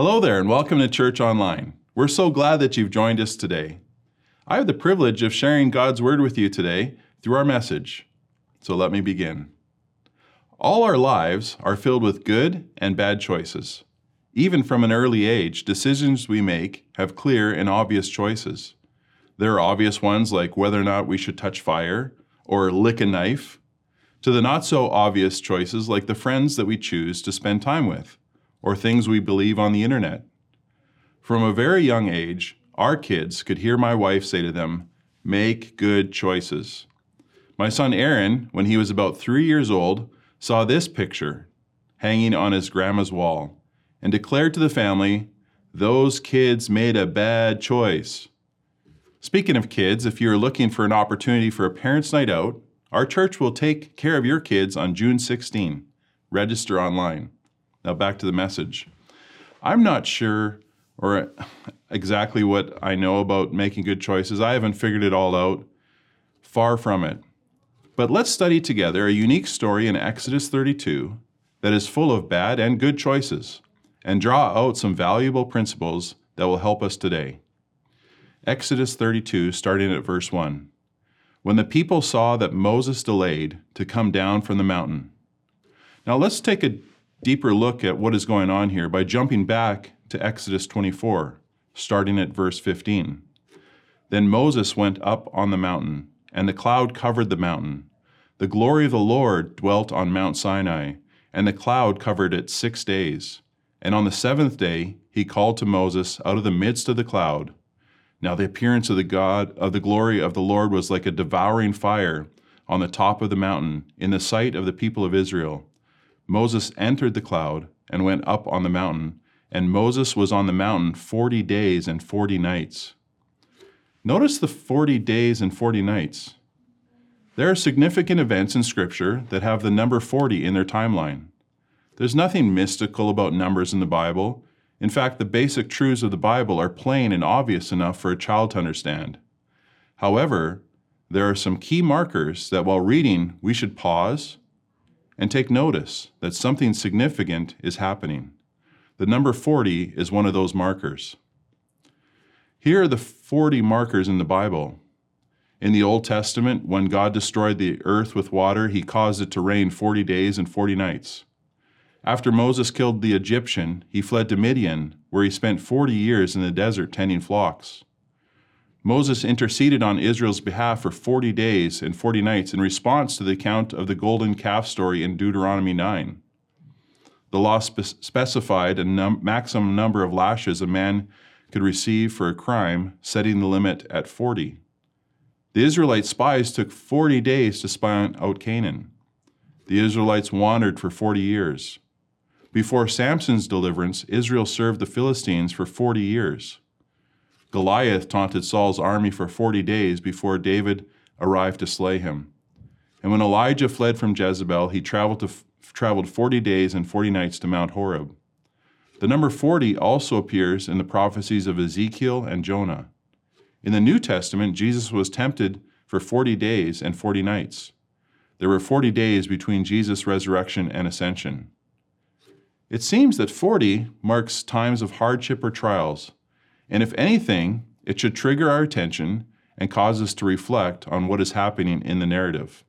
Hello there, and welcome to Church Online. We're so glad that you've joined us today. I have the privilege of sharing God's Word with you today through our message. So let me begin. All our lives are filled with good and bad choices. Even from an early age, decisions we make have clear and obvious choices. There are obvious ones like whether or not we should touch fire or lick a knife, to the not so obvious choices like the friends that we choose to spend time with or things we believe on the internet. From a very young age, our kids could hear my wife say to them, Make good choices. My son Aaron, when he was about three years old, saw this picture hanging on his grandma's wall and declared to the family, Those kids made a bad choice. Speaking of kids, if you're looking for an opportunity for a parents' night out, our church will take care of your kids on June 16. Register online. Now back to the message. I'm not sure or exactly what I know about making good choices. I haven't figured it all out. Far from it. But let's study together a unique story in Exodus 32 that is full of bad and good choices and draw out some valuable principles that will help us today. Exodus 32, starting at verse 1. When the people saw that Moses delayed to come down from the mountain. Now let's take a deeper look at what is going on here by jumping back to Exodus 24, starting at verse 15. Then Moses went up on the mountain, and the cloud covered the mountain. The glory of the Lord dwelt on Mount Sinai, and the cloud covered it six days. And on the seventh day he called to Moses out of the midst of the cloud. Now the appearance of the God of the glory of the Lord was like a devouring fire on the top of the mountain in the sight of the people of Israel. Moses entered the cloud and went up on the mountain, and Moses was on the mountain 40 days and 40 nights. Notice the 40 days and 40 nights. There are significant events in Scripture that have the number 40 in their timeline. There's nothing mystical about numbers in the Bible. In fact, the basic truths of the Bible are plain and obvious enough for a child to understand. However, there are some key markers that while reading, we should pause and take notice that something significant is happening. The number 40 is one of those markers. Here are the 40 markers in the Bible. In the Old Testament, when God destroyed the earth with water, he caused it to rain 40 days and 40 nights. After Moses killed the Egyptian, he fled to Midian, where he spent 40 years in the desert tending flocks. Moses interceded on Israel's behalf for 40 days and 40 nights in response to the account of the golden calf story in Deuteronomy 9. The law spe- specified a num- maximum number of lashes a man could receive for a crime, setting the limit at 40. The Israelite spies took 40 days to spy out Canaan. The Israelites wandered for 40 years. Before Samson's deliverance, Israel served the Philistines for 40 years. Goliath taunted Saul's army for 40 days before David arrived to slay him. And when Elijah fled from Jezebel, he traveled, to, traveled 40 days and 40 nights to Mount Horeb. The number 40 also appears in the prophecies of Ezekiel and Jonah. In the New Testament, Jesus was tempted for 40 days and 40 nights. There were 40 days between Jesus' resurrection and ascension. It seems that 40 marks times of hardship or trials, and if anything, it should trigger our attention and cause us to reflect on what is happening in the narrative.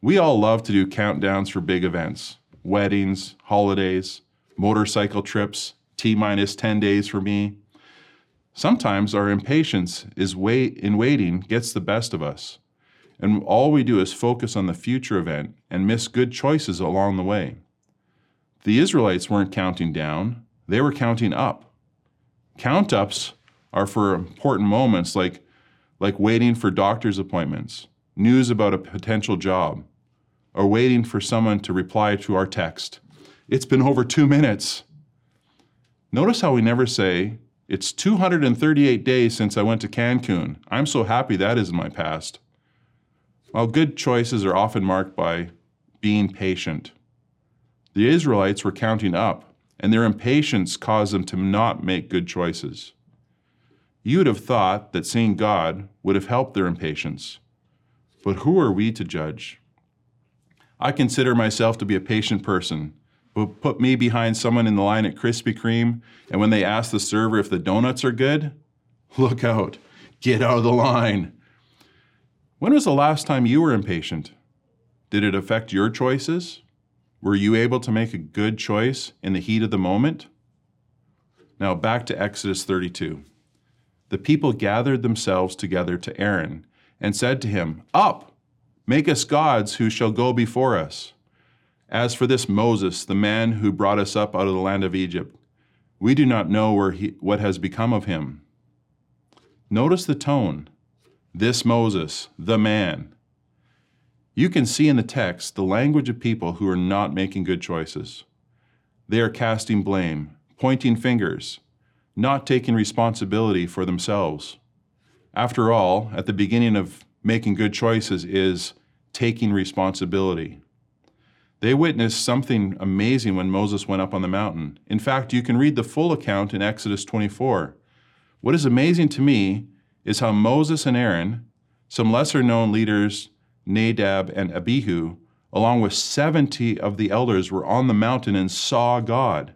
We all love to do countdowns for big events weddings, holidays, motorcycle trips, T minus 10 days for me. Sometimes our impatience is wait, in waiting gets the best of us, and all we do is focus on the future event and miss good choices along the way. The Israelites weren't counting down, they were counting up. Count ups are for important moments like, like waiting for doctor's appointments, news about a potential job, or waiting for someone to reply to our text. It's been over two minutes. Notice how we never say, It's 238 days since I went to Cancun. I'm so happy that is in my past. While good choices are often marked by being patient, the Israelites were counting up and their impatience caused them to not make good choices. You would have thought that seeing God would have helped their impatience. But who are we to judge? I consider myself to be a patient person, but put me behind someone in the line at Krispy Kreme, and when they ask the server if the donuts are good, look out, get out of the line. When was the last time you were impatient? Did it affect your choices? Were you able to make a good choice in the heat of the moment? Now back to Exodus 32. The people gathered themselves together to Aaron and said to him, Up, make us gods who shall go before us. As for this Moses, the man who brought us up out of the land of Egypt, we do not know where he, what has become of him. Notice the tone. This Moses, the man. You can see in the text the language of people who are not making good choices. They are casting blame, pointing fingers, not taking responsibility for themselves. After all, at the beginning of making good choices is taking responsibility. They witnessed something amazing when Moses went up on the mountain. In fact, you can read the full account in Exodus 24. What is amazing to me is how Moses and Aaron, some lesser known leaders, Nadab and Abihu, along with 70 of the elders, were on the mountain and saw God.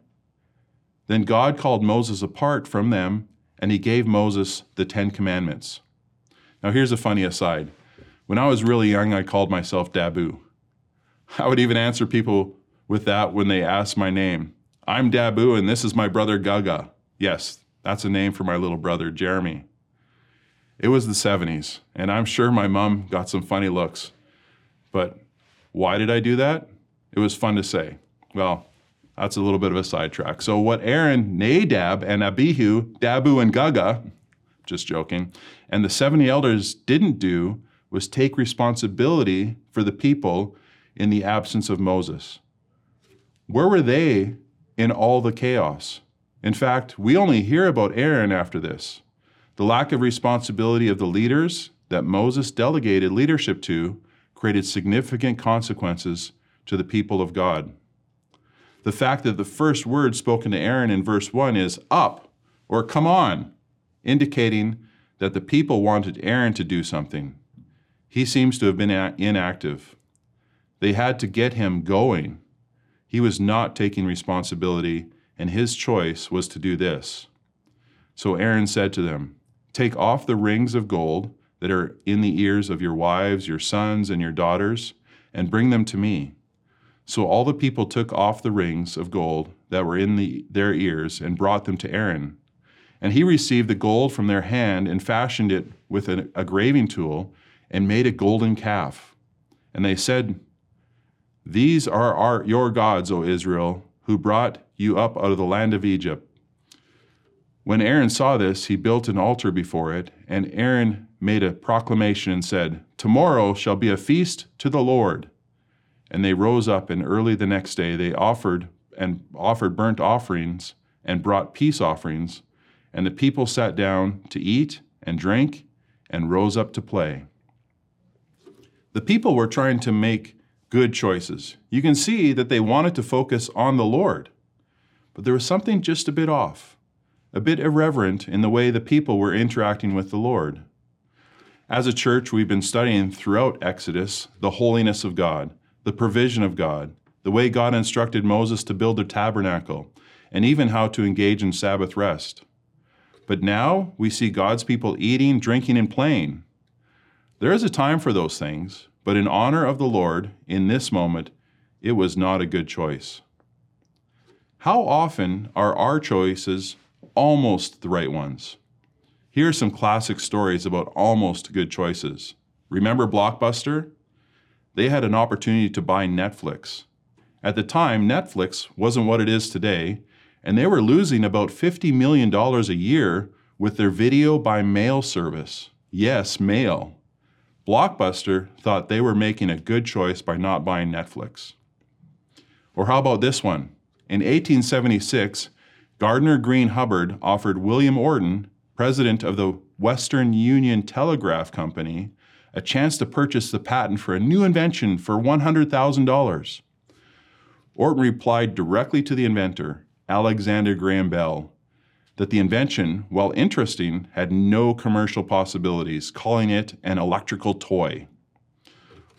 Then God called Moses apart from them, and he gave Moses the Ten Commandments. Now, here's a funny aside. When I was really young, I called myself Dabu. I would even answer people with that when they asked my name. I'm Dabu, and this is my brother Gaga. Yes, that's a name for my little brother, Jeremy. It was the 70s, and I'm sure my mom got some funny looks. But why did I do that? It was fun to say. Well, that's a little bit of a sidetrack. So, what Aaron, Nadab, and Abihu, Dabu, and Gaga, just joking, and the 70 elders didn't do was take responsibility for the people in the absence of Moses. Where were they in all the chaos? In fact, we only hear about Aaron after this. The lack of responsibility of the leaders that Moses delegated leadership to created significant consequences to the people of God. The fact that the first word spoken to Aaron in verse 1 is up or come on, indicating that the people wanted Aaron to do something. He seems to have been inactive. They had to get him going. He was not taking responsibility, and his choice was to do this. So Aaron said to them, Take off the rings of gold that are in the ears of your wives, your sons, and your daughters, and bring them to me. So all the people took off the rings of gold that were in the, their ears and brought them to Aaron. And he received the gold from their hand and fashioned it with a, a graving tool and made a golden calf. And they said, these are our, your gods, O Israel, who brought you up out of the land of Egypt. When Aaron saw this, he built an altar before it, and Aaron made a proclamation and said, Tomorrow shall be a feast to the Lord. And they rose up, and early the next day they offered and offered burnt offerings and brought peace offerings, and the people sat down to eat and drink and rose up to play. The people were trying to make good choices. You can see that they wanted to focus on the Lord, but there was something just a bit off, a bit irreverent in the way the people were interacting with the Lord. As a church, we've been studying throughout Exodus the holiness of God, the provision of God, the way God instructed Moses to build the tabernacle, and even how to engage in Sabbath rest. But now we see God's people eating, drinking, and playing. There is a time for those things, but in honor of the Lord, in this moment, it was not a good choice. How often are our choices almost the right ones? Here are some classic stories about almost good choices. Remember Blockbuster? They had an opportunity to buy Netflix. At the time, Netflix wasn't what it is today, and they were losing about $50 million a year with their video by mail service. Yes, mail. Blockbuster thought they were making a good choice by not buying Netflix. Or how about this one? In 1876, Gardner Green Hubbard offered William Orton, president of the Western Union Telegraph Company, a chance to purchase the patent for a new invention for $100,000. Orton replied directly to the inventor, Alexander Graham Bell, that the invention, while interesting, had no commercial possibilities, calling it an electrical toy.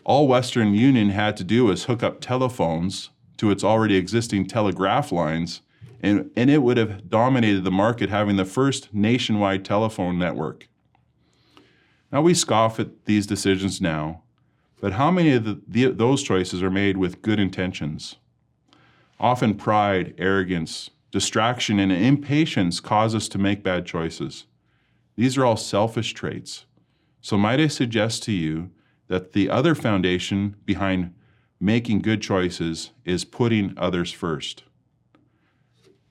All Western Union had to do was hook up telephones to its already existing telegraph lines, and, and it would have dominated the market, having the first nationwide telephone network. Now, we scoff at these decisions now, but how many of the, the, those choices are made with good intentions? Often, pride, arrogance, distraction, and impatience cause us to make bad choices. These are all selfish traits. So, might I suggest to you that the other foundation behind making good choices is putting others first?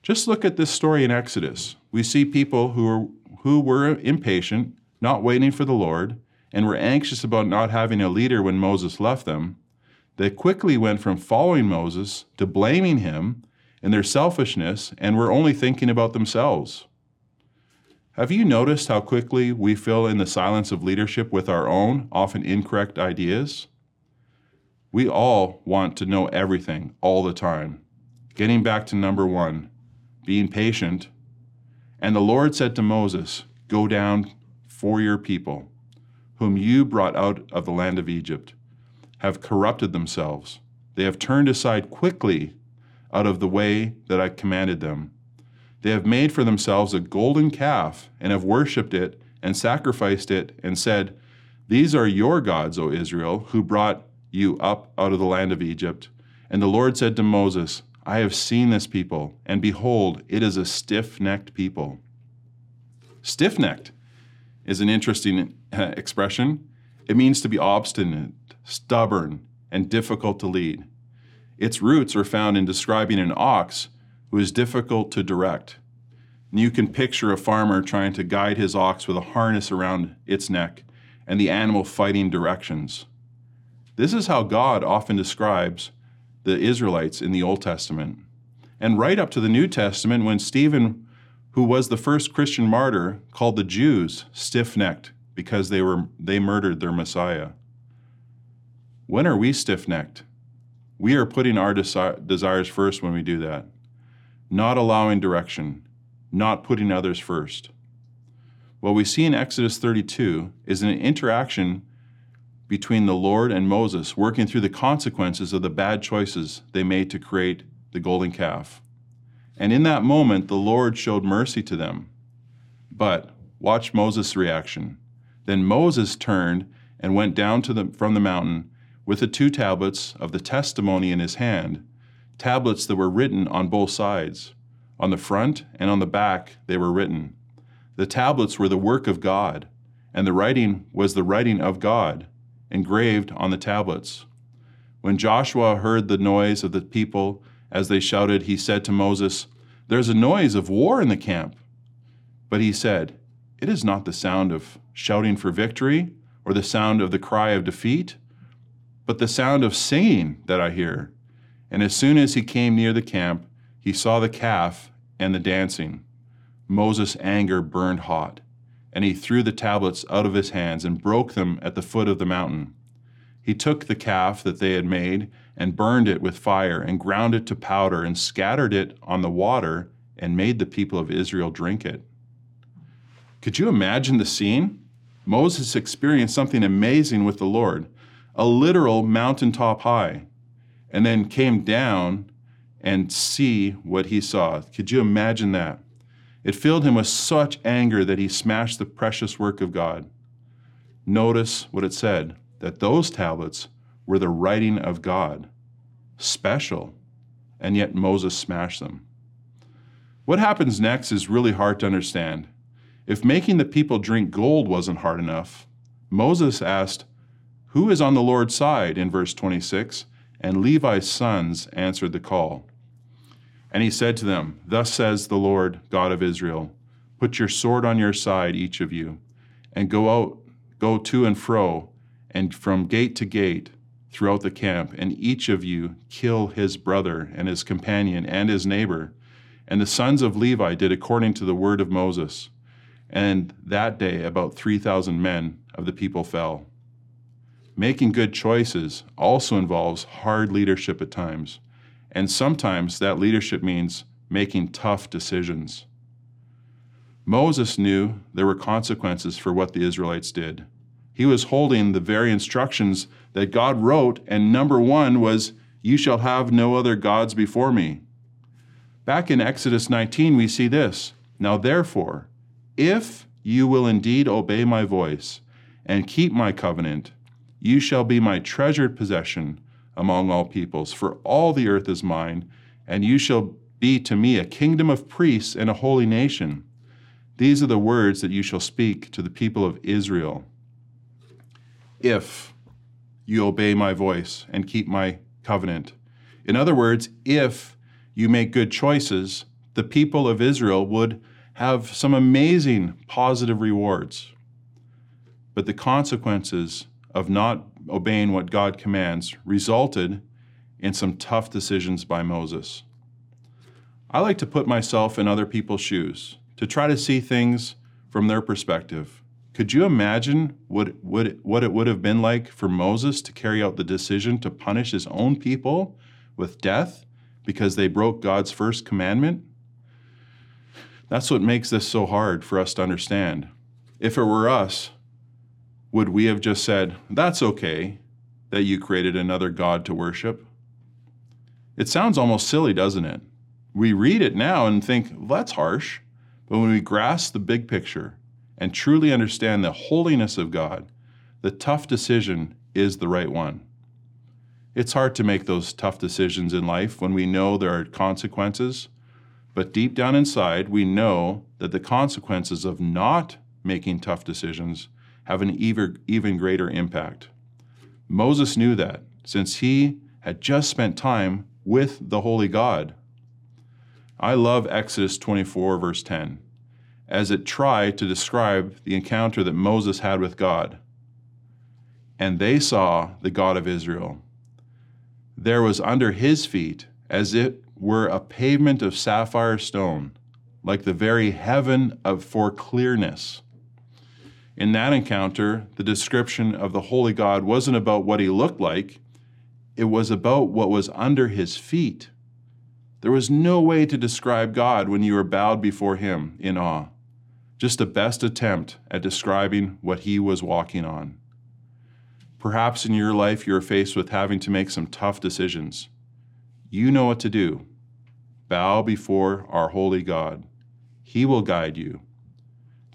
Just look at this story in Exodus. We see people who were, who were impatient, not waiting for the Lord, and were anxious about not having a leader when Moses left them. They quickly went from following Moses to blaming him in their selfishness and were only thinking about themselves. Have you noticed how quickly we fill in the silence of leadership with our own, often incorrect ideas? We all want to know everything all the time. Getting back to number one, being patient. And the Lord said to Moses, Go down for your people, whom you brought out of the land of Egypt, have corrupted themselves. They have turned aside quickly out of the way that I commanded them they have made for themselves a golden calf and have worshipped it and sacrificed it and said, These are your gods, O Israel, who brought you up out of the land of Egypt. And the Lord said to Moses, I have seen this people, and behold, it is a stiff necked people. Stiff necked is an interesting uh, expression. It means to be obstinate, stubborn, and difficult to lead. Its roots are found in describing an ox who is difficult to direct. And you can picture a farmer trying to guide his ox with a harness around its neck and the animal fighting directions. This is how God often describes the Israelites in the Old Testament. And right up to the New Testament, when Stephen, who was the first Christian martyr, called the Jews stiff necked because they, were, they murdered their Messiah. When are we stiff necked? We are putting our desi- desires first when we do that not allowing direction, not putting others first. What we see in Exodus 32 is an interaction between the Lord and Moses working through the consequences of the bad choices they made to create the golden calf. And in that moment, the Lord showed mercy to them. But watch Moses' reaction. Then Moses turned and went down to the, from the mountain with the two tablets of the testimony in his hand tablets that were written on both sides. On the front and on the back, they were written. The tablets were the work of God, and the writing was the writing of God, engraved on the tablets. When Joshua heard the noise of the people as they shouted, he said to Moses, There's a noise of war in the camp. But he said, It is not the sound of shouting for victory or the sound of the cry of defeat, but the sound of singing that I hear. And as soon as he came near the camp, he saw the calf and the dancing. Moses' anger burned hot, and he threw the tablets out of his hands and broke them at the foot of the mountain. He took the calf that they had made and burned it with fire and ground it to powder and scattered it on the water and made the people of Israel drink it. Could you imagine the scene? Moses experienced something amazing with the Lord, a literal mountaintop high and then came down and see what he saw. Could you imagine that? It filled him with such anger that he smashed the precious work of God. Notice what it said that those tablets were the writing of God, special, and yet Moses smashed them. What happens next is really hard to understand. If making the people drink gold wasn't hard enough, Moses asked, Who is on the Lord's side in verse 26? And Levi's sons answered the call. And he said to them, Thus says the Lord God of Israel Put your sword on your side, each of you, and go out, go to and fro, and from gate to gate throughout the camp, and each of you kill his brother and his companion and his neighbor. And the sons of Levi did according to the word of Moses. And that day about 3,000 men of the people fell. Making good choices also involves hard leadership at times, and sometimes that leadership means making tough decisions. Moses knew there were consequences for what the Israelites did. He was holding the very instructions that God wrote, and number one was, You shall have no other gods before me. Back in Exodus 19, we see this. Now, therefore, if you will indeed obey my voice and keep my covenant, you shall be my treasured possession among all peoples, for all the earth is mine, and you shall be to me a kingdom of priests and a holy nation. These are the words that you shall speak to the people of Israel. If you obey my voice and keep my covenant. In other words, if you make good choices, the people of Israel would have some amazing positive rewards. But the consequences of not obeying what God commands resulted in some tough decisions by Moses. I like to put myself in other people's shoes to try to see things from their perspective. Could you imagine what, what, what it would have been like for Moses to carry out the decision to punish his own people with death because they broke God's first commandment? That's what makes this so hard for us to understand. If it were us, would we have just said, That's okay that you created another God to worship? It sounds almost silly, doesn't it? We read it now and think, well, That's harsh. But when we grasp the big picture and truly understand the holiness of God, the tough decision is the right one. It's hard to make those tough decisions in life when we know there are consequences, but deep down inside, we know that the consequences of not making tough decisions have an even, even greater impact. Moses knew that since he had just spent time with the Holy God. I love Exodus 24, verse 10, as it tried to describe the encounter that Moses had with God. And they saw the God of Israel. There was under his feet, as it were a pavement of sapphire stone, like the very heaven of for clearness. In that encounter, the description of the Holy God wasn't about what he looked like, it was about what was under his feet. There was no way to describe God when you were bowed before him in awe, just a best attempt at describing what he was walking on. Perhaps in your life you're faced with having to make some tough decisions. You know what to do. Bow before our holy God. He will guide you.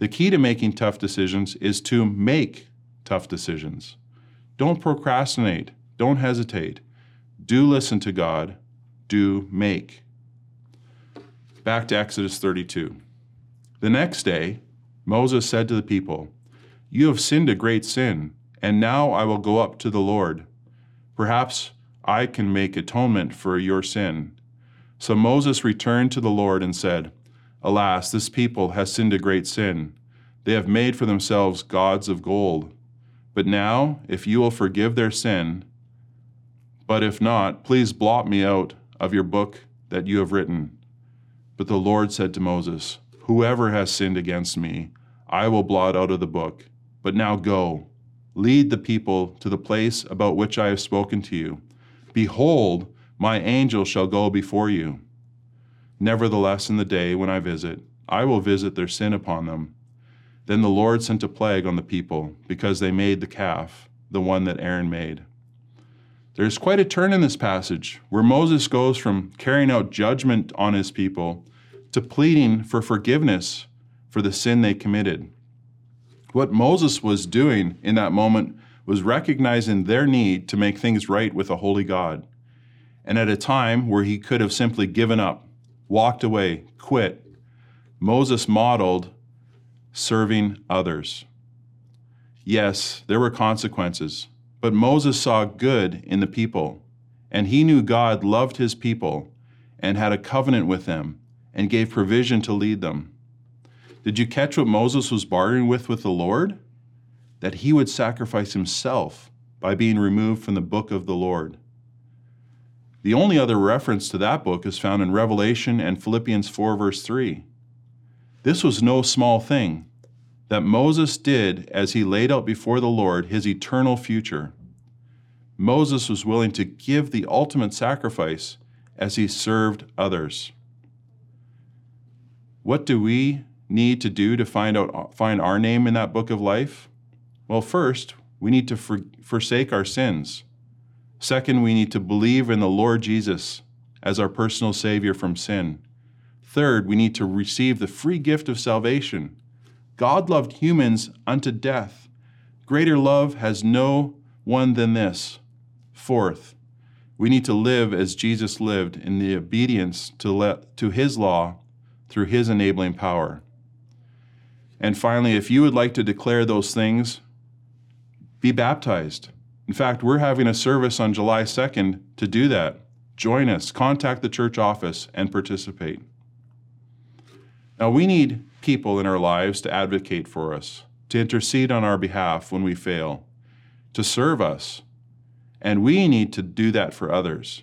The key to making tough decisions is to make tough decisions. Don't procrastinate. Don't hesitate. Do listen to God. Do make. Back to Exodus 32. The next day, Moses said to the people, You have sinned a great sin, and now I will go up to the Lord. Perhaps I can make atonement for your sin. So Moses returned to the Lord and said, Alas, this people has sinned a great sin. They have made for themselves gods of gold. But now, if you will forgive their sin, but if not, please blot me out of your book that you have written. But the Lord said to Moses, Whoever has sinned against me, I will blot out of the book. But now go, lead the people to the place about which I have spoken to you. Behold, my angel shall go before you. Nevertheless, in the day when I visit, I will visit their sin upon them. Then the Lord sent a plague on the people, because they made the calf, the one that Aaron made. There's quite a turn in this passage where Moses goes from carrying out judgment on his people to pleading for forgiveness for the sin they committed. What Moses was doing in that moment was recognizing their need to make things right with a holy God. And at a time where he could have simply given up, walked away, quit, Moses modeled serving others. Yes, there were consequences, but Moses saw good in the people, and he knew God loved his people and had a covenant with them and gave provision to lead them. Did you catch what Moses was bargaining with with the Lord? That he would sacrifice himself by being removed from the book of the Lord. The only other reference to that book is found in Revelation and Philippians 4, verse 3. This was no small thing that Moses did as he laid out before the Lord his eternal future. Moses was willing to give the ultimate sacrifice as he served others. What do we need to do to find out find our name in that book of life? Well, first, we need to for, forsake our sins. Second, we need to believe in the Lord Jesus as our personal Savior from sin. Third, we need to receive the free gift of salvation. God loved humans unto death. Greater love has no one than this. Fourth, we need to live as Jesus lived in the obedience to, to his law through his enabling power. And finally, if you would like to declare those things, be baptized. In fact, we're having a service on July 2nd to do that. Join us, contact the church office, and participate. Now, we need people in our lives to advocate for us, to intercede on our behalf when we fail, to serve us. And we need to do that for others.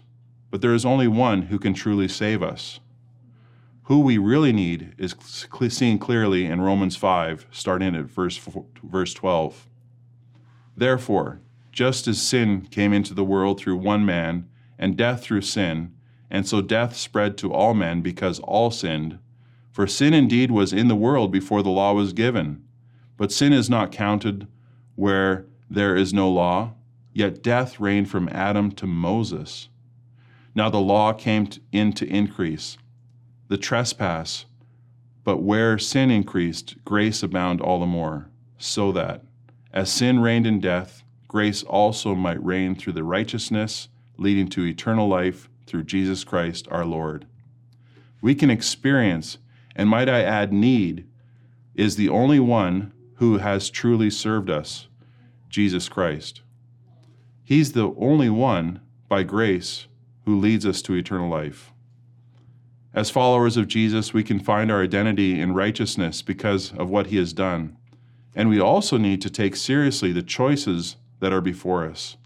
But there is only one who can truly save us. Who we really need is seen clearly in Romans 5, starting at verse, verse 12. Therefore, just as sin came into the world through one man, and death through sin, and so death spread to all men because all sinned. For sin indeed was in the world before the law was given. But sin is not counted where there is no law, yet death reigned from Adam to Moses. Now the law came in to increase the trespass, but where sin increased, grace abounded all the more, so that, as sin reigned in death, grace also might reign through the righteousness leading to eternal life through Jesus Christ our Lord. We can experience, and might I add, need, is the only one who has truly served us, Jesus Christ. He's the only one, by grace, who leads us to eternal life. As followers of Jesus, we can find our identity in righteousness because of what he has done. And we also need to take seriously the choices that are before us.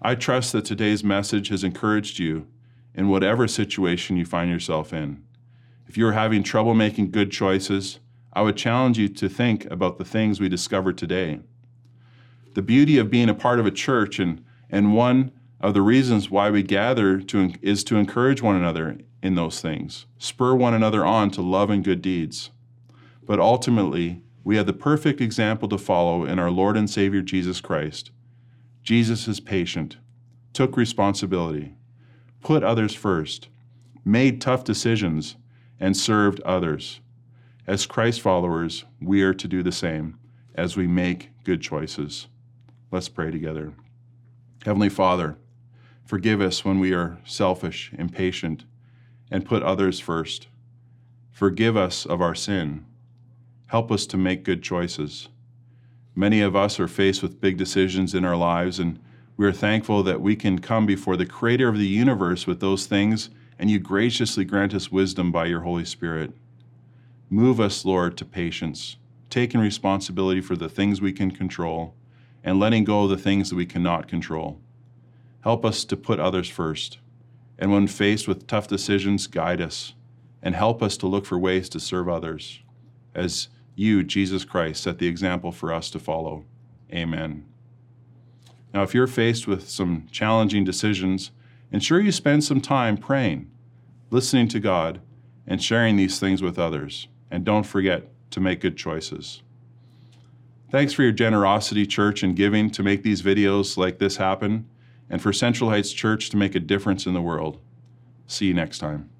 I trust that today's message has encouraged you in whatever situation you find yourself in. If you're having trouble making good choices, I would challenge you to think about the things we discovered today. The beauty of being a part of a church and, and one of the reasons why we gather to, is to encourage one another in those things, spur one another on to love and good deeds. But ultimately, we have the perfect example to follow in our Lord and Savior Jesus Christ Jesus is patient, took responsibility, put others first, made tough decisions, and served others. As Christ followers, we are to do the same as we make good choices. Let's pray together. Heavenly Father, forgive us when we are selfish, impatient, and put others first. Forgive us of our sin. Help us to make good choices. Many of us are faced with big decisions in our lives, and we are thankful that we can come before the Creator of the universe with those things, and you graciously grant us wisdom by your Holy Spirit. Move us, Lord, to patience, taking responsibility for the things we can control, and letting go of the things that we cannot control. Help us to put others first, and when faced with tough decisions, guide us, and help us to look for ways to serve others. As you, Jesus Christ, set the example for us to follow. Amen. Now, if you're faced with some challenging decisions, ensure you spend some time praying, listening to God, and sharing these things with others. And don't forget to make good choices. Thanks for your generosity, church, and giving to make these videos like this happen, and for Central Heights Church to make a difference in the world. See you next time.